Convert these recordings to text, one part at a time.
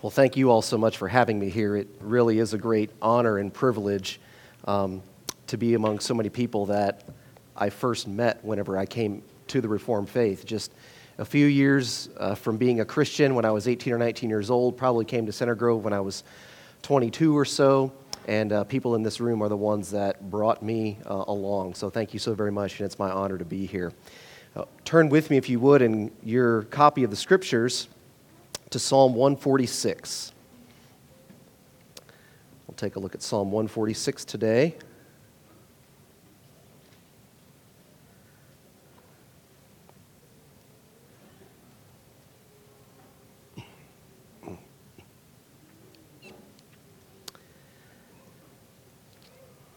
Well, thank you all so much for having me here. It really is a great honor and privilege um, to be among so many people that I first met whenever I came to the Reformed faith. Just a few years uh, from being a Christian when I was 18 or 19 years old, probably came to Center Grove when I was 22 or so, and uh, people in this room are the ones that brought me uh, along. So thank you so very much, and it's my honor to be here. Uh, turn with me, if you would, in your copy of the scriptures to Psalm 146. We'll take a look at Psalm 146 today.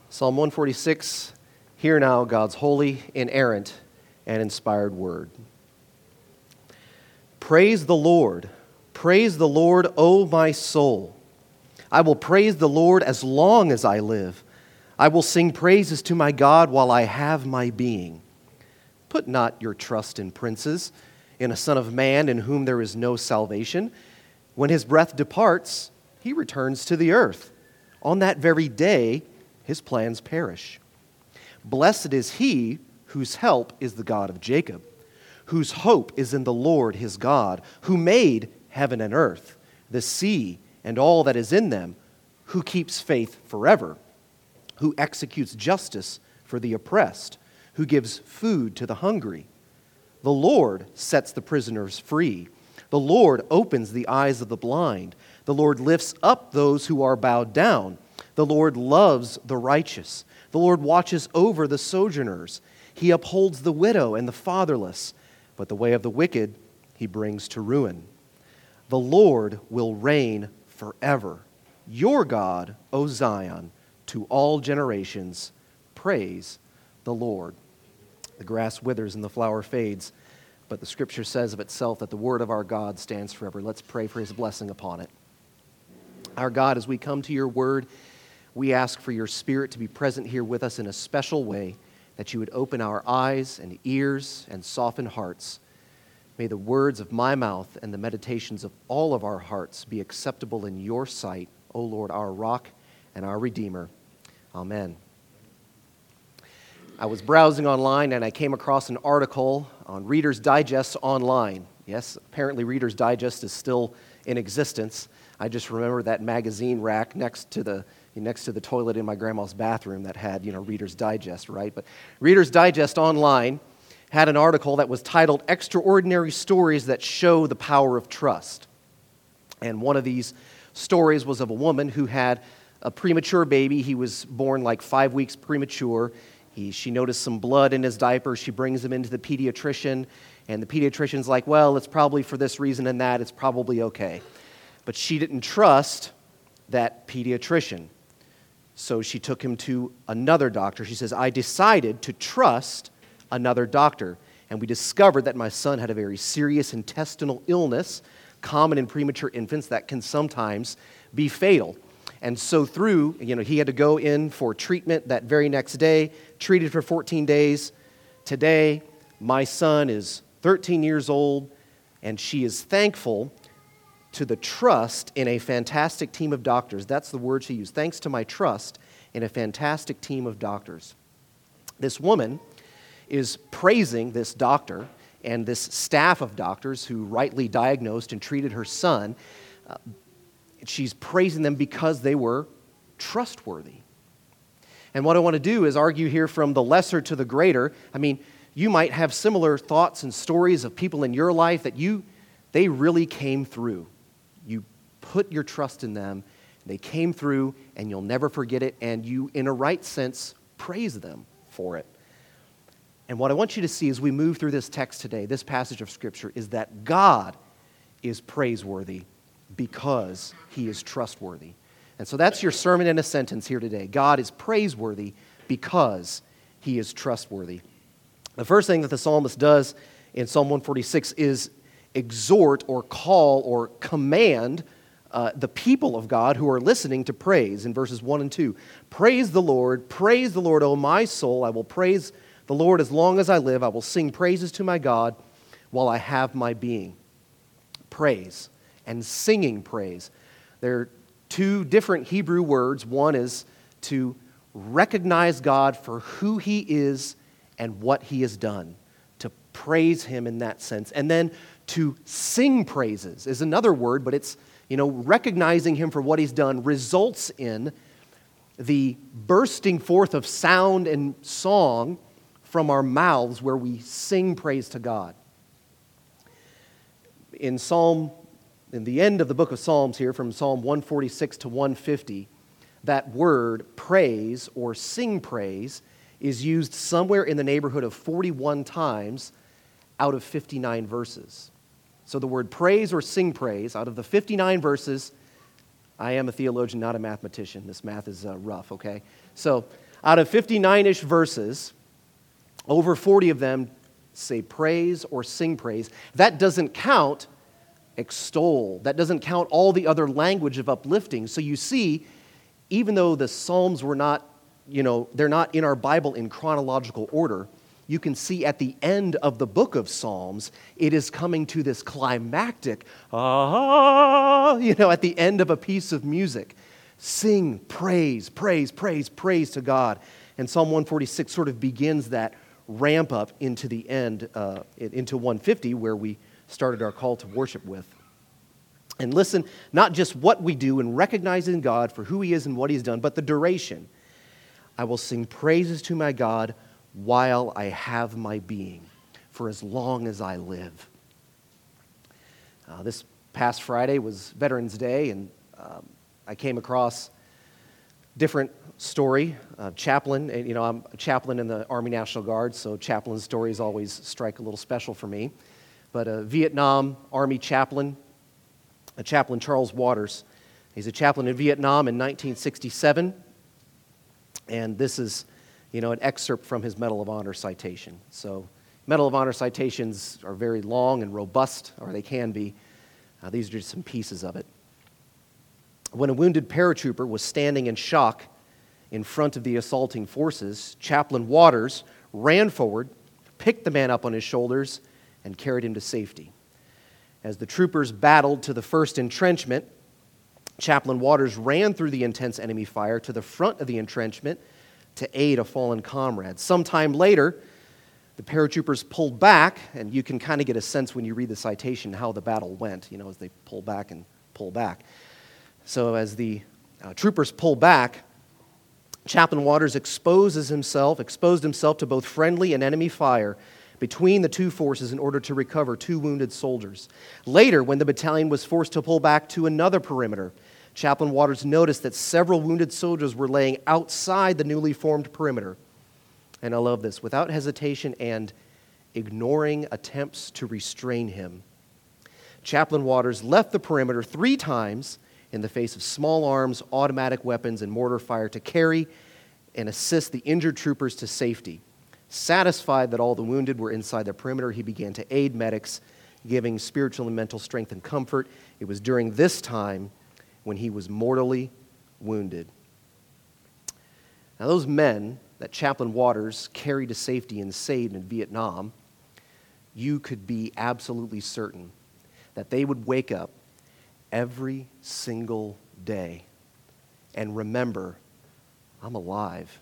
Psalm 146 Hear now God's holy, inerrant, and inspired word. Praise the Lord. Praise the Lord, O my soul. I will praise the Lord as long as I live. I will sing praises to my God while I have my being. Put not your trust in princes, in a son of man in whom there is no salvation. When his breath departs, he returns to the earth. On that very day, his plans perish. Blessed is he whose help is the God of Jacob, whose hope is in the Lord his God, who made heaven and earth, the sea, and all that is in them, who keeps faith forever, who executes justice for the oppressed, who gives food to the hungry. The Lord sets the prisoners free. The Lord opens the eyes of the blind. The Lord lifts up those who are bowed down. The Lord loves the righteous. The Lord watches over the sojourners. He upholds the widow and the fatherless, but the way of the wicked he brings to ruin. The Lord will reign forever. Your God, O Zion, to all generations. Praise the Lord. The grass withers and the flower fades, but the scripture says of itself that the word of our God stands forever. Let's pray for his blessing upon it. Our God, as we come to your word, we ask for your spirit to be present here with us in a special way, that you would open our eyes and ears and soften hearts May the words of my mouth and the meditations of all of our hearts be acceptable in your sight, O Lord, our rock and our redeemer. Amen. I was browsing online and I came across an article on Reader's Digest online. Yes, apparently Reader's Digest is still in existence. I just remember that magazine rack next to the next to the toilet in my grandma's bathroom that had, you know, Reader's Digest, right? But Reader's Digest online had an article that was titled Extraordinary Stories That Show the Power of Trust. And one of these stories was of a woman who had a premature baby. He was born like five weeks premature. He, she noticed some blood in his diaper. She brings him into the pediatrician, and the pediatrician's like, Well, it's probably for this reason and that. It's probably okay. But she didn't trust that pediatrician. So she took him to another doctor. She says, I decided to trust another doctor. And we discovered that my son had a very serious intestinal illness, common in premature infants, that can sometimes be fatal. And so, through, you know, he had to go in for treatment that very next day, treated for 14 days. Today, my son is 13 years old, and she is thankful to the trust in a fantastic team of doctors. That's the word she used. Thanks to my trust in a fantastic team of doctors. This woman is praising this doctor and this staff of doctors who rightly diagnosed and treated her son. Uh, she's praising them because they were trustworthy. And what I want to do is argue here from the lesser to the greater. I mean, you might have similar thoughts and stories of people in your life that you they really came through. You put your trust in them, they came through and you'll never forget it and you in a right sense praise them for it. And what I want you to see as we move through this text today, this passage of Scripture, is that God is praiseworthy because he is trustworthy. And so that's your sermon in a sentence here today. God is praiseworthy because he is trustworthy. The first thing that the psalmist does in Psalm 146 is exhort or call or command uh, the people of God who are listening to praise in verses 1 and 2. Praise the Lord, praise the Lord, O my soul. I will praise the Lord, as long as I live, I will sing praises to my God while I have my being. Praise and singing praise. They're two different Hebrew words. One is to recognize God for who He is and what He has done, to praise Him in that sense. And then to sing praises is another word, but it's, you know, recognizing Him for what He's done results in the bursting forth of sound and song from our mouths where we sing praise to God. In Psalm, in the end of the book of Psalms here, from Psalm 146 to 150, that word praise or sing praise is used somewhere in the neighborhood of 41 times out of 59 verses. So the word praise or sing praise, out of the 59 verses, I am a theologian, not a mathematician. This math is uh, rough, okay? So out of 59 ish verses, over 40 of them say praise or sing praise. That doesn't count extol, that doesn't count all the other language of uplifting. So you see, even though the Psalms were not, you know, they're not in our Bible in chronological order, you can see at the end of the book of Psalms, it is coming to this climactic, ah, you know, at the end of a piece of music. Sing praise, praise, praise, praise to God. And Psalm 146 sort of begins that ramp up into the end, uh, into 150, where we started our call to worship with. And listen, not just what we do in recognizing God for who He is and what He's done, but the duration. I will sing praises to my God while I have my being, for as long as I live. Uh, this past Friday was Veterans Day, and um, I came across different story. Uh, chaplain, you know, I'm a chaplain in the Army National Guard, so chaplain stories always strike a little special for me. But a Vietnam Army chaplain, a chaplain Charles Waters, he's a chaplain in Vietnam in 1967, and this is, you know, an excerpt from his Medal of Honor citation. So, Medal of Honor citations are very long and robust, or they can be. Uh, these are just some pieces of it. When a wounded paratrooper was standing in shock in front of the assaulting forces, Chaplain Waters ran forward, picked the man up on his shoulders, and carried him to safety. As the troopers battled to the first entrenchment, Chaplain Waters ran through the intense enemy fire to the front of the entrenchment to aid a fallen comrade. Sometime later, the paratroopers pulled back, and you can kind of get a sense when you read the citation how the battle went, you know, as they pull back and pull back. So, as the uh, troopers pull back, Chaplain Waters exposes himself, exposed himself to both friendly and enemy fire between the two forces in order to recover two wounded soldiers. Later, when the battalion was forced to pull back to another perimeter, Chaplain Waters noticed that several wounded soldiers were laying outside the newly formed perimeter. And I love this without hesitation and ignoring attempts to restrain him. Chaplain Waters left the perimeter three times in the face of small arms, automatic weapons, and mortar fire to carry and assist the injured troopers to safety. Satisfied that all the wounded were inside the perimeter, he began to aid medics, giving spiritual and mental strength and comfort. It was during this time when he was mortally wounded. Now, those men that Chaplain Waters carried to safety and saved in Vietnam, you could be absolutely certain that they would wake up every single day and remember, I'm alive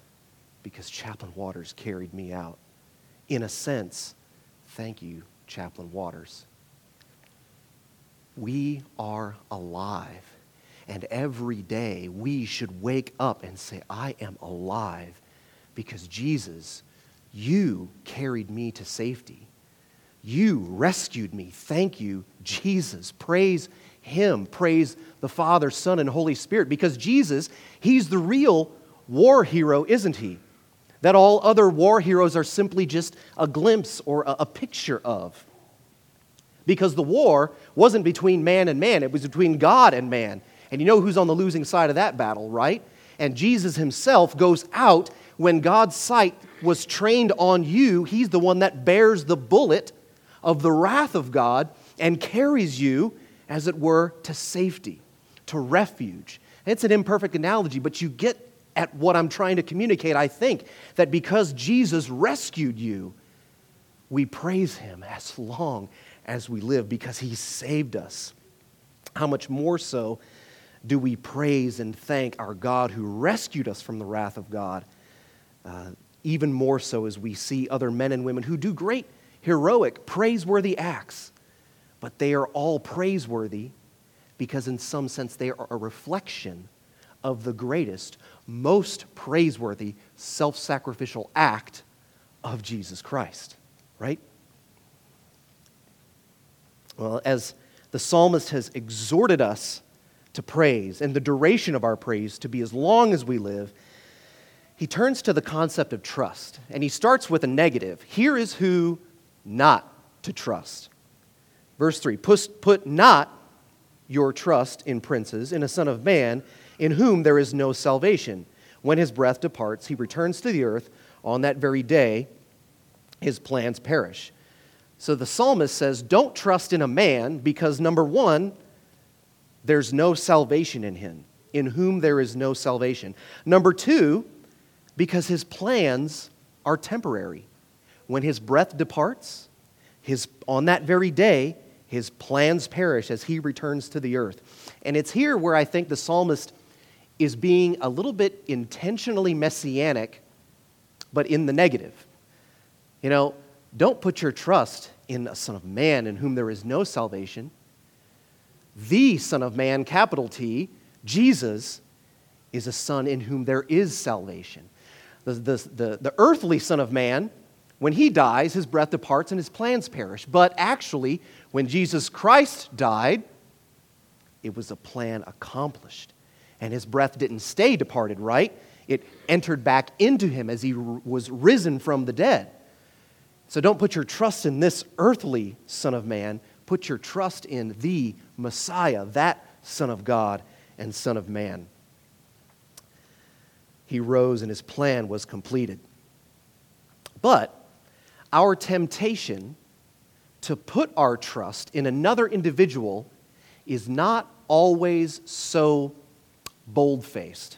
because Chaplain Waters carried me out. In a sense, thank you, Chaplain Waters. We are alive. And every day we should wake up and say, I am alive because Jesus, you carried me to safety. You rescued me. Thank you, Jesus. Praise him. Praise the Father, Son, and Holy Spirit. Because Jesus, He's the real war hero, isn't He? That all other war heroes are simply just a glimpse or a, a picture of. Because the war wasn't between man and man, it was between God and man. And you know who's on the losing side of that battle, right? And Jesus himself goes out when God's sight was trained on you. He's the one that bears the bullet of the wrath of God and carries you as it were, to safety, to refuge. It's an imperfect analogy, but you get at what I'm trying to communicate, I think, that because Jesus rescued you, we praise him as long as we live because he saved us. how much more so do we praise and thank our God who rescued us from the wrath of God? Uh, even more so as we see other men and women who do great, heroic, praiseworthy acts. But they are all praiseworthy because, in some sense, they are a reflection of the greatest, most praiseworthy self sacrificial act of Jesus Christ, right? Well, as the psalmist has exhorted us to praise and the duration of our praise to be as long as we live, he turns to the concept of trust and he starts with a negative. Here is who not to trust. Verse 3 Put, not your trust in princes, in a son of man, in whom there is no salvation. When his breath departs, he returns to the earth. On that very day, his plans perish. So the psalmist says, Don't trust in a man because, number one, there's no salvation in him, in whom there is no salvation. Number two, because his plans are temporary. When his breath departs, his, on that very day, his plans perish as he returns to the earth. And it's here where I think the psalmist is being a little bit intentionally messianic, but in the negative. You know, don't put your trust in a Son of Man in whom there is no salvation. The Son of Man, capital T, Jesus, is a Son in whom there is salvation. The, the, the, the earthly Son of Man, when he dies, his breath departs and his plans perish. But actually, when Jesus Christ died, it was a plan accomplished. And his breath didn't stay departed, right? It entered back into him as he was risen from the dead. So don't put your trust in this earthly Son of Man. Put your trust in the Messiah, that Son of God and Son of Man. He rose and his plan was completed. But our temptation to put our trust in another individual is not always so bold faced.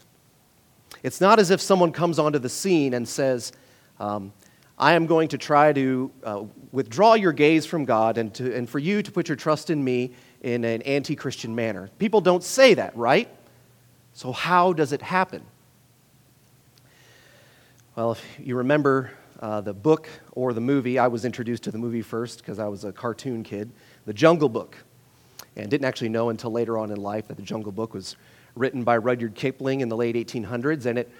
It's not as if someone comes onto the scene and says, um, I am going to try to uh, withdraw your gaze from God and, to, and for you to put your trust in me in an anti Christian manner. People don't say that, right? So, how does it happen? Well, if you remember uh, the book or the movie, I was introduced to the movie first because I was a cartoon kid, The Jungle Book. And didn't actually know until later on in life that The Jungle Book was written by Rudyard Kipling in the late 1800s. And it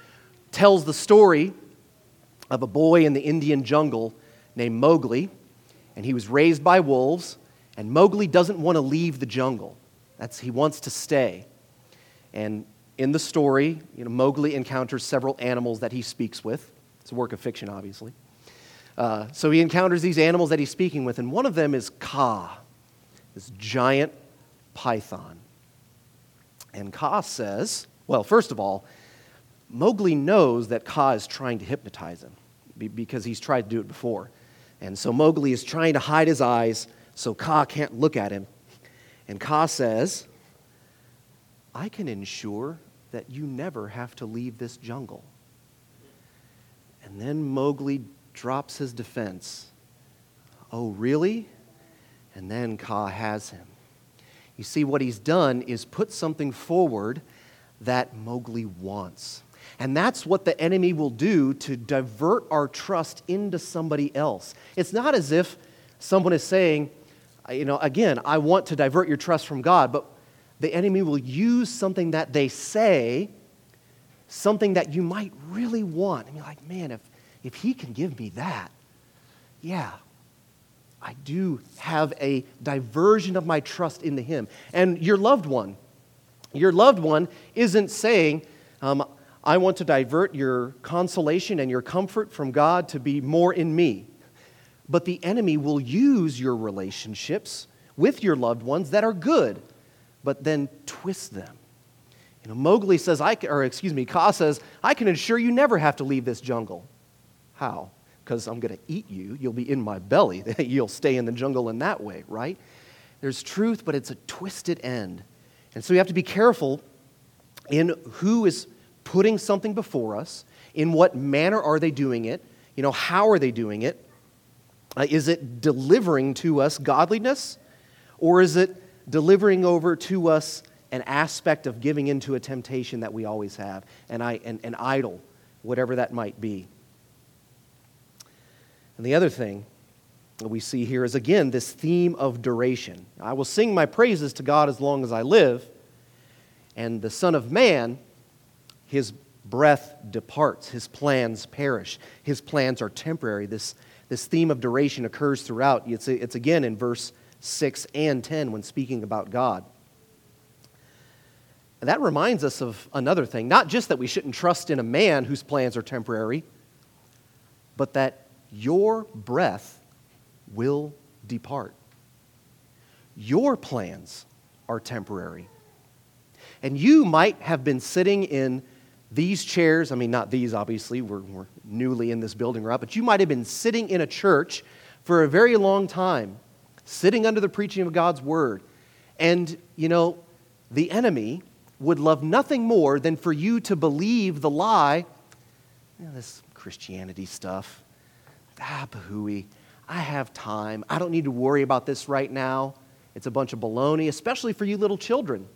tells the story of a boy in the Indian jungle named Mowgli, and he was raised by wolves, and Mowgli doesn't want to leave the jungle. That's, he wants to stay. And in the story, you know, Mowgli encounters several animals that he speaks with. It's a work of fiction, obviously. Uh, so he encounters these animals that he's speaking with, and one of them is Kaa, this giant python. And Kaa says, well, first of all, Mowgli knows that Kaa is trying to hypnotize him because he's tried to do it before. And so Mowgli is trying to hide his eyes so Kaa can't look at him. And Kaa says, I can ensure that you never have to leave this jungle. And then Mowgli drops his defense. Oh, really? And then Kaa has him. You see, what he's done is put something forward that Mowgli wants. And that's what the enemy will do to divert our trust into somebody else. It's not as if someone is saying, you know, again, I want to divert your trust from God, but the enemy will use something that they say, something that you might really want. And you're like, man, if, if he can give me that, yeah, I do have a diversion of my trust into him. And your loved one, your loved one isn't saying, um, I want to divert your consolation and your comfort from God to be more in me. But the enemy will use your relationships with your loved ones that are good, but then twist them. You know, Mowgli says, I or excuse me, Kaa says, I can ensure you never have to leave this jungle. How? Because I'm going to eat you. You'll be in my belly. You'll stay in the jungle in that way, right? There's truth, but it's a twisted end. And so we have to be careful in who is putting something before us. In what manner are they doing it? You know, how are they doing it? Uh, is it delivering to us godliness? Or is it delivering over to us an aspect of giving into a temptation that we always have, an, an, an idol, whatever that might be. And the other thing that we see here is again this theme of duration. I will sing my praises to God as long as I live, and the Son of Man, his breath departs, his plans perish, his plans are temporary. This, this theme of duration occurs throughout. It's, it's again in verse 6 and 10 when speaking about God. And that reminds us of another thing not just that we shouldn't trust in a man whose plans are temporary, but that your breath will depart. Your plans are temporary. And you might have been sitting in these chairs. I mean, not these, obviously, we're, we're newly in this building, right? But you might have been sitting in a church for a very long time, sitting under the preaching of God's word. And, you know, the enemy would love nothing more than for you to believe the lie you know, this Christianity stuff. Ah, bahooey. I have time. I don't need to worry about this right now. It's a bunch of baloney, especially for you little children.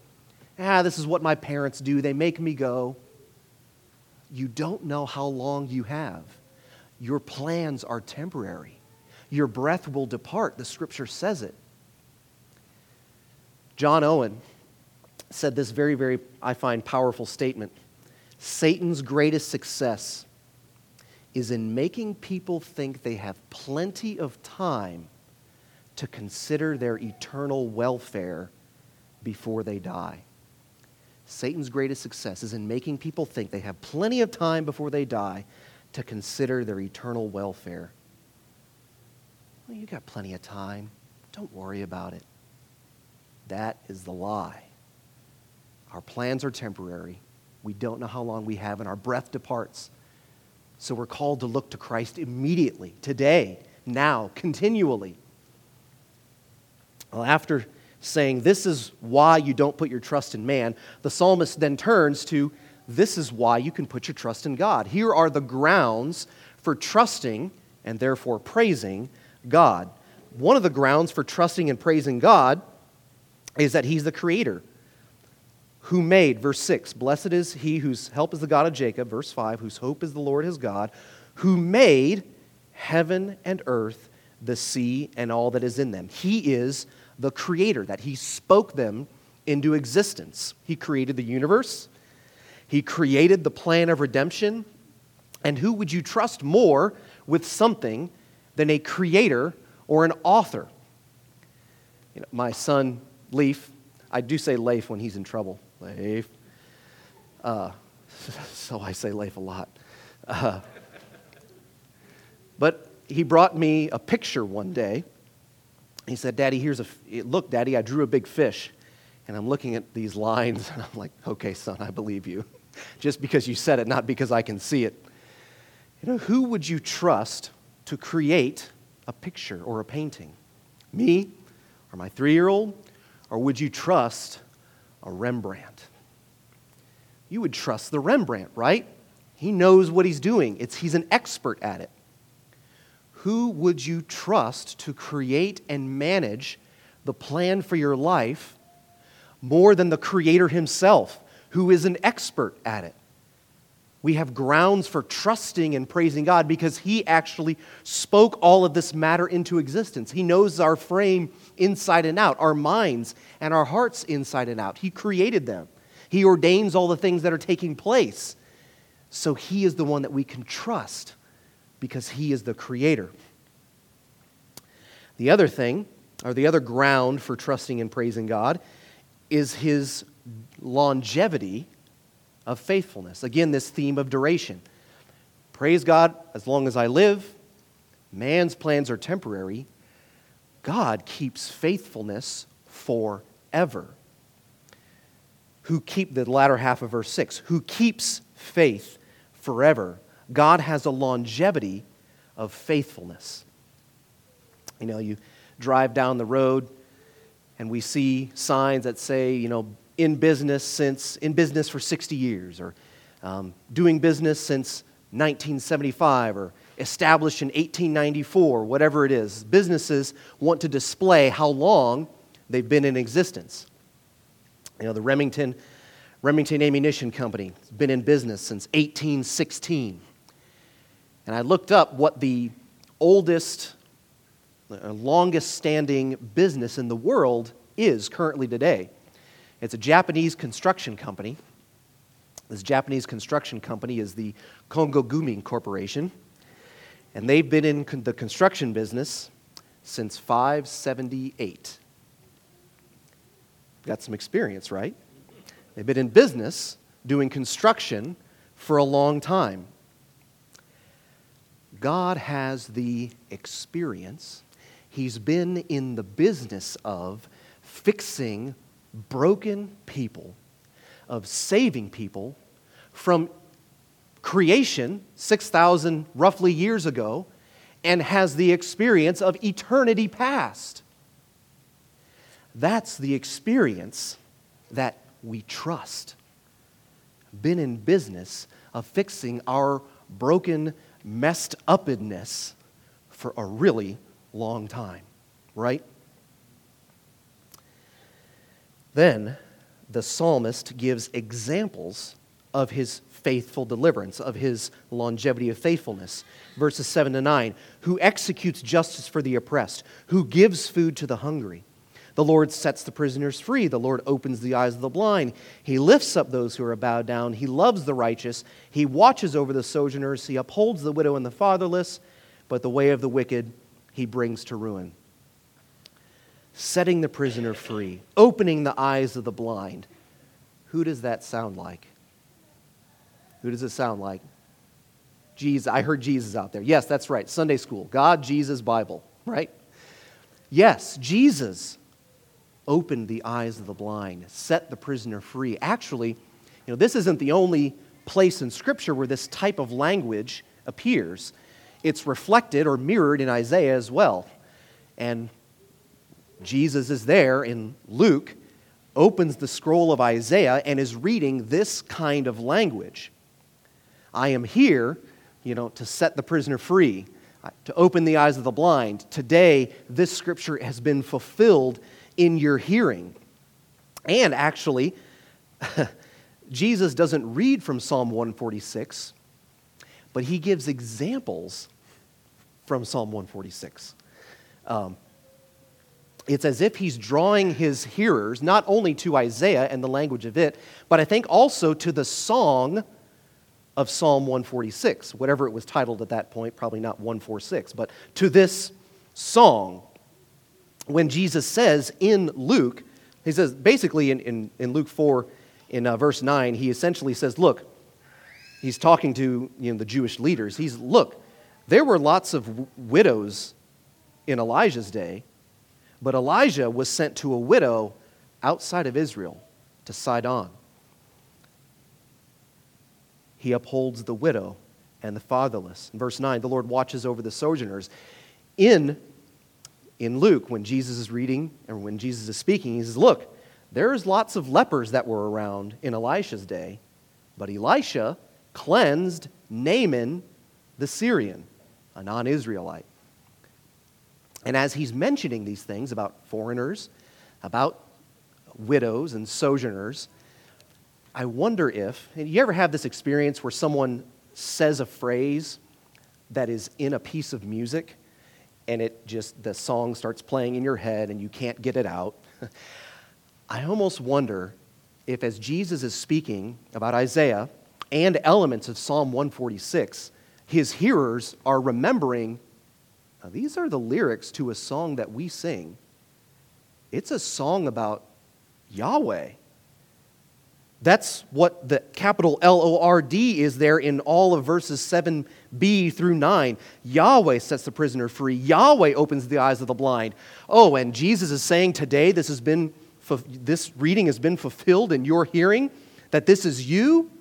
Ah, this is what my parents do. They make me go. You don't know how long you have. Your plans are temporary. Your breath will depart. The scripture says it. John Owen said this very, very, I find, powerful statement Satan's greatest success is in making people think they have plenty of time to consider their eternal welfare before they die. Satan's greatest success is in making people think they have plenty of time before they die to consider their eternal welfare. Well, you got plenty of time. Don't worry about it. That is the lie. Our plans are temporary. We don't know how long we have, and our breath departs. So we're called to look to Christ immediately, today, now, continually. Well, after saying, This is why you don't put your trust in man, the psalmist then turns to, This is why you can put your trust in God. Here are the grounds for trusting and therefore praising God. One of the grounds for trusting and praising God is that He's the Creator who made, verse 6, blessed is he whose help is the God of Jacob, verse 5, whose hope is the Lord his God, who made heaven and earth, the sea, and all that is in them. He is the creator, that he spoke them into existence. He created the universe, he created the plan of redemption. And who would you trust more with something than a creator or an author? You know, my son, Leaf, I do say Leif when he's in trouble. Leif. Uh, so I say Leif a lot. Uh, but he brought me a picture one day. He said, Daddy, here's a, look, Daddy, I drew a big fish. And I'm looking at these lines, and I'm like, okay, son, I believe you. Just because you said it, not because I can see it. You know, who would you trust to create a picture or a painting? Me or my three year old? Or would you trust a Rembrandt. You would trust the Rembrandt, right? He knows what he's doing, it's, he's an expert at it. Who would you trust to create and manage the plan for your life more than the Creator himself, who is an expert at it? We have grounds for trusting and praising God because He actually spoke all of this matter into existence. He knows our frame inside and out, our minds and our hearts inside and out. He created them, He ordains all the things that are taking place. So He is the one that we can trust because He is the Creator. The other thing, or the other ground for trusting and praising God, is His longevity of faithfulness. Again, this theme of duration. Praise God as long as I live. Man's plans are temporary. God keeps faithfulness forever. Who keep the latter half of verse 6 who keeps faith forever. God has a longevity of faithfulness. You know, you drive down the road and we see signs that say, you know, in business since in business for 60 years or um, doing business since 1975 or established in 1894 whatever it is businesses want to display how long they've been in existence. You know, the Remington, Remington Ammunition Company has been in business since 1816. And I looked up what the oldest, uh, longest standing business in the world is currently today. It's a Japanese construction company. This Japanese construction company is the Kongo Gumi Corporation. And they've been in the construction business since 578. Got some experience, right? They've been in business doing construction for a long time. God has the experience. He's been in the business of fixing broken people, of saving people from creation 6,000 roughly years ago and has the experience of eternity past. That's the experience that we trust. Been in business of fixing our broken, messed upness for a really long time, right? Then the psalmist gives examples of his faithful deliverance, of his longevity of faithfulness. Verses 7 to 9 Who executes justice for the oppressed, who gives food to the hungry. The Lord sets the prisoners free. The Lord opens the eyes of the blind. He lifts up those who are bowed down. He loves the righteous. He watches over the sojourners. He upholds the widow and the fatherless, but the way of the wicked he brings to ruin. Setting the prisoner free, opening the eyes of the blind. Who does that sound like? Who does it sound like? Jesus. I heard Jesus out there. Yes, that's right. Sunday school. God, Jesus, Bible, right? Yes, Jesus opened the eyes of the blind, set the prisoner free. Actually, you know, this isn't the only place in Scripture where this type of language appears. It's reflected or mirrored in Isaiah as well. And Jesus is there in Luke, opens the scroll of Isaiah, and is reading this kind of language. I am here, you know, to set the prisoner free, to open the eyes of the blind. Today, this scripture has been fulfilled in your hearing. And actually, Jesus doesn't read from Psalm 146, but he gives examples from Psalm 146. Um, it's as if he's drawing his hearers not only to Isaiah and the language of it, but I think also to the song of Psalm 146, whatever it was titled at that point, probably not 146, but to this song. When Jesus says in Luke, he says basically in, in, in Luke 4, in uh, verse 9, he essentially says, Look, he's talking to you know, the Jewish leaders. He's, Look, there were lots of w- widows in Elijah's day, but Elijah was sent to a widow outside of Israel, to Sidon. He upholds the widow and the fatherless. In verse 9, the Lord watches over the sojourners. In, in Luke, when Jesus is reading, or when Jesus is speaking, he says, Look, there's lots of lepers that were around in Elisha's day, but Elisha cleansed Naaman the Syrian, a non Israelite. And as he's mentioning these things about foreigners, about widows and sojourners, I wonder if, you ever have this experience where someone says a phrase that is in a piece of music and it just, the song starts playing in your head and you can't get it out? I almost wonder if, as Jesus is speaking about Isaiah and elements of Psalm 146, his hearers are remembering these are the lyrics to a song that we sing. It's a song about Yahweh. That's what the capital L O R D is there in all of verses 7b through 9. Yahweh sets the prisoner free. Yahweh opens the eyes of the blind. Oh, and Jesus is saying today this has been this reading has been fulfilled in your hearing that this is you?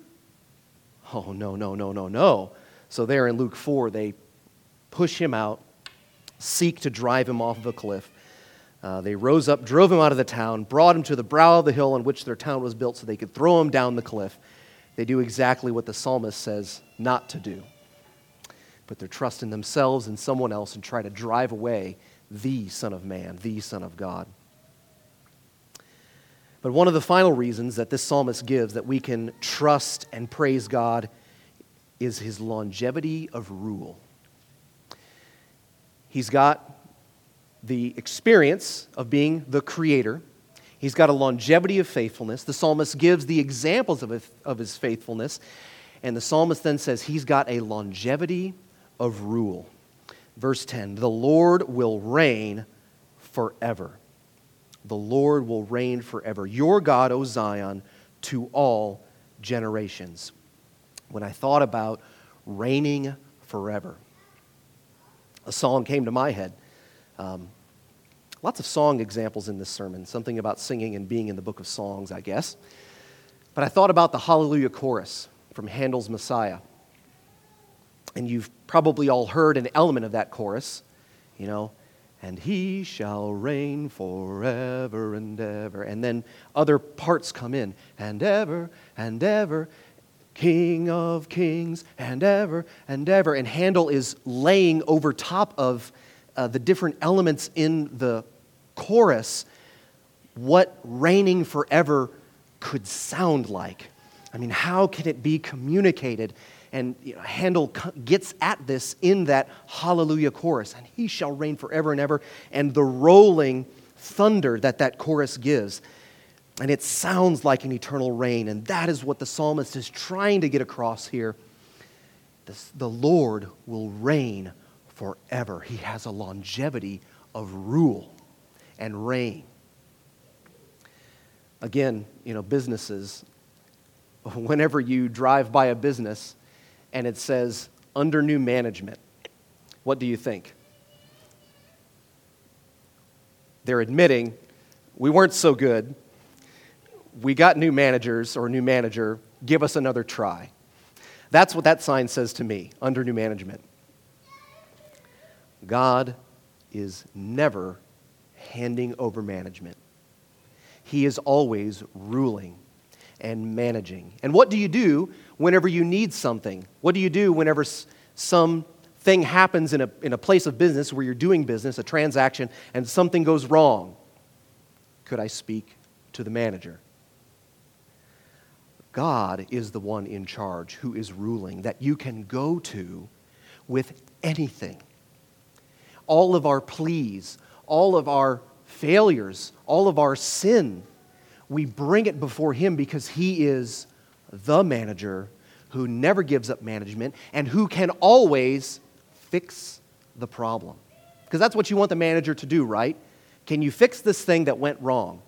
Oh, no, no, no, no, no. So there in Luke 4 they push him out, seek to drive him off of a cliff. Uh, they rose up, drove him out of the town, brought him to the brow of the hill on which their town was built so they could throw him down the cliff. They do exactly what the psalmist says not to do. Put their trust in themselves and someone else and try to drive away the Son of Man, the Son of God. But one of the final reasons that this psalmist gives that we can trust and praise God is his longevity of rule. He's got the experience of being the creator. He's got a longevity of faithfulness. The psalmist gives the examples of, of his faithfulness. And the psalmist then says he's got a longevity of rule. Verse 10 The Lord will reign forever. The Lord will reign forever. Your God, O Zion, to all generations. When I thought about reigning forever, a song came to my head. Um, lots of song examples in this sermon, something about singing and being in the book of songs, I guess. But I thought about the Hallelujah chorus from Handel's Messiah. And you've probably all heard an element of that chorus, you know, and he shall reign forever and ever. And then other parts come in, and ever and ever, King of kings, and ever and ever. And Handel is laying over top of uh, the different elements in the chorus what reigning forever could sound like. I mean, how can it be communicated? And you know, Handel gets at this in that Hallelujah chorus, and he shall reign forever and ever, and the rolling thunder that that chorus gives. And it sounds like an eternal reign, and that is what the psalmist is trying to get across here. This, the Lord will reign forever. He has a longevity of rule and reign. Again, you know, businesses whenever you drive by a business and it says under new management, what do you think? They're admitting we weren't so good. We got new managers or new manager. Give us another try. That's what that sign says to me under new management. God is never handing over management, He is always ruling and managing. And what do you do whenever you need something? What do you do whenever something happens in a, in a place of business where you're doing business, a transaction, and something goes wrong? Could I speak to the manager? God is the one in charge who is ruling that you can go to with anything. All of our pleas, all of our failures, all of our sin we bring it before Him because He is the manager who never gives up management and who can always fix the problem. Because that's what you want the manager to do, right? Can you fix this thing that went wrong?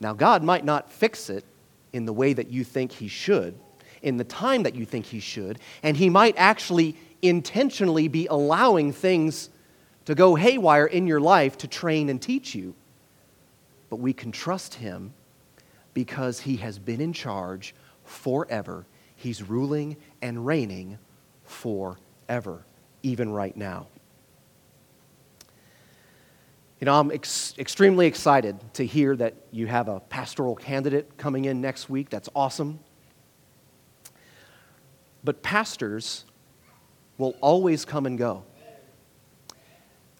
Now, God might not fix it in the way that you think He should, in the time that you think He should, and He might actually intentionally be allowing things to go haywire in your life to train and teach you but we can trust him because he has been in charge forever. He's ruling and reigning forever, even right now. You know, I'm ex- extremely excited to hear that you have a pastoral candidate coming in next week. That's awesome. But pastors will always come and go.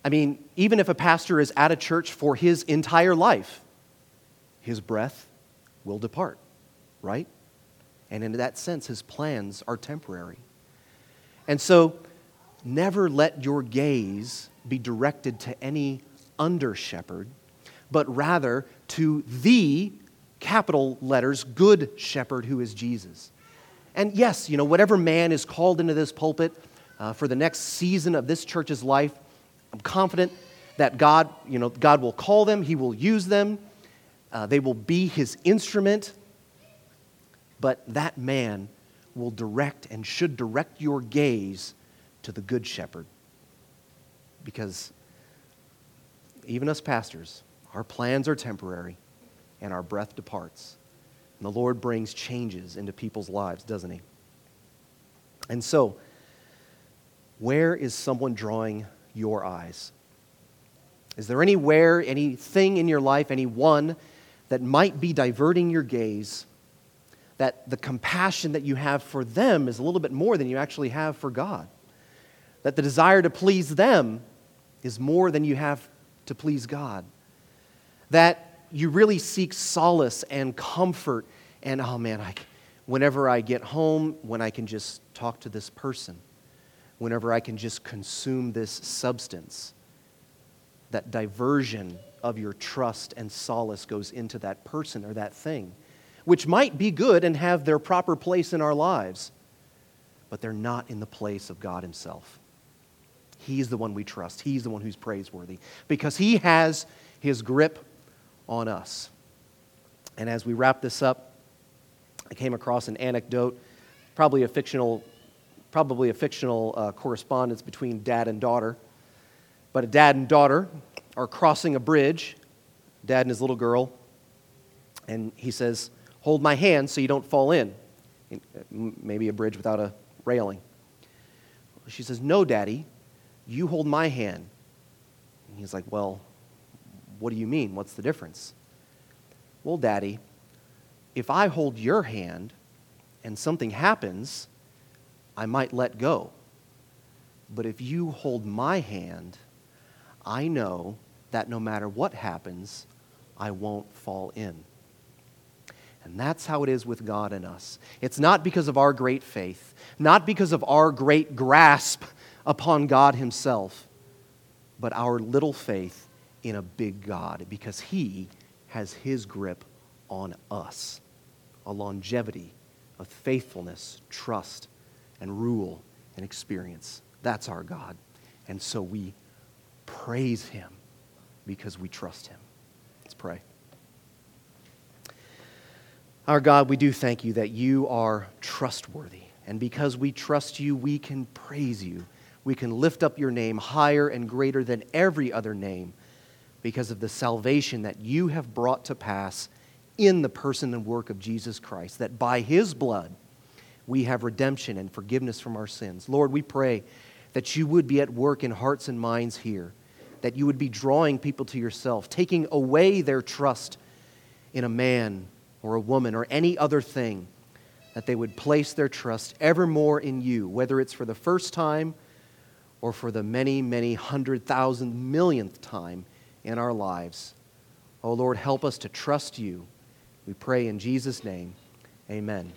I mean, even if a pastor is at a church for his entire life, his breath will depart, right? And in that sense, his plans are temporary. And so, never let your gaze be directed to any under shepherd, but rather to the capital letters good shepherd who is Jesus. And yes, you know, whatever man is called into this pulpit uh, for the next season of this church's life, I'm confident that God, you know, God will call them, He will use them, uh, they will be His instrument, but that man will direct and should direct your gaze to the Good Shepherd. Because even us pastors, our plans are temporary and our breath departs. And the Lord brings changes into people's lives, doesn't He? And so, where is someone drawing your eyes? Is there anywhere, anything in your life, anyone that might be diverting your gaze, that the compassion that you have for them is a little bit more than you actually have for God? That the desire to please them is more than you have to please God? That you really seek solace and comfort. And oh man, I, whenever I get home, when I can just talk to this person, whenever I can just consume this substance, that diversion of your trust and solace goes into that person or that thing, which might be good and have their proper place in our lives, but they're not in the place of God Himself. He's the one we trust. He's the one who's praiseworthy because He has His grip on us. And as we wrap this up, I came across an anecdote, probably a fictional, probably a fictional uh, correspondence between dad and daughter. But a dad and daughter are crossing a bridge, dad and his little girl, and he says, Hold my hand so you don't fall in. Maybe a bridge without a railing. She says, No, daddy, you hold my hand. And he's like, Well, what do you mean? What's the difference? Well, daddy, if I hold your hand and something happens, I might let go. But if you hold my hand, I know that no matter what happens, I won't fall in. And that's how it is with God and us. It's not because of our great faith, not because of our great grasp upon God Himself, but our little faith in a big God, because He has His grip on us a longevity of faithfulness, trust, and rule and experience. That's our God. And so we praise him because we trust him. Let's pray. Our God, we do thank you that you are trustworthy. And because we trust you, we can praise you. We can lift up your name higher and greater than every other name because of the salvation that you have brought to pass in the person and work of Jesus Christ, that by his blood we have redemption and forgiveness from our sins. Lord, we pray that you would be at work in hearts and minds here that you would be drawing people to yourself, taking away their trust in a man or a woman or any other thing, that they would place their trust evermore in you, whether it's for the first time or for the many, many hundred thousand millionth time in our lives. Oh Lord, help us to trust you. We pray in Jesus' name. Amen.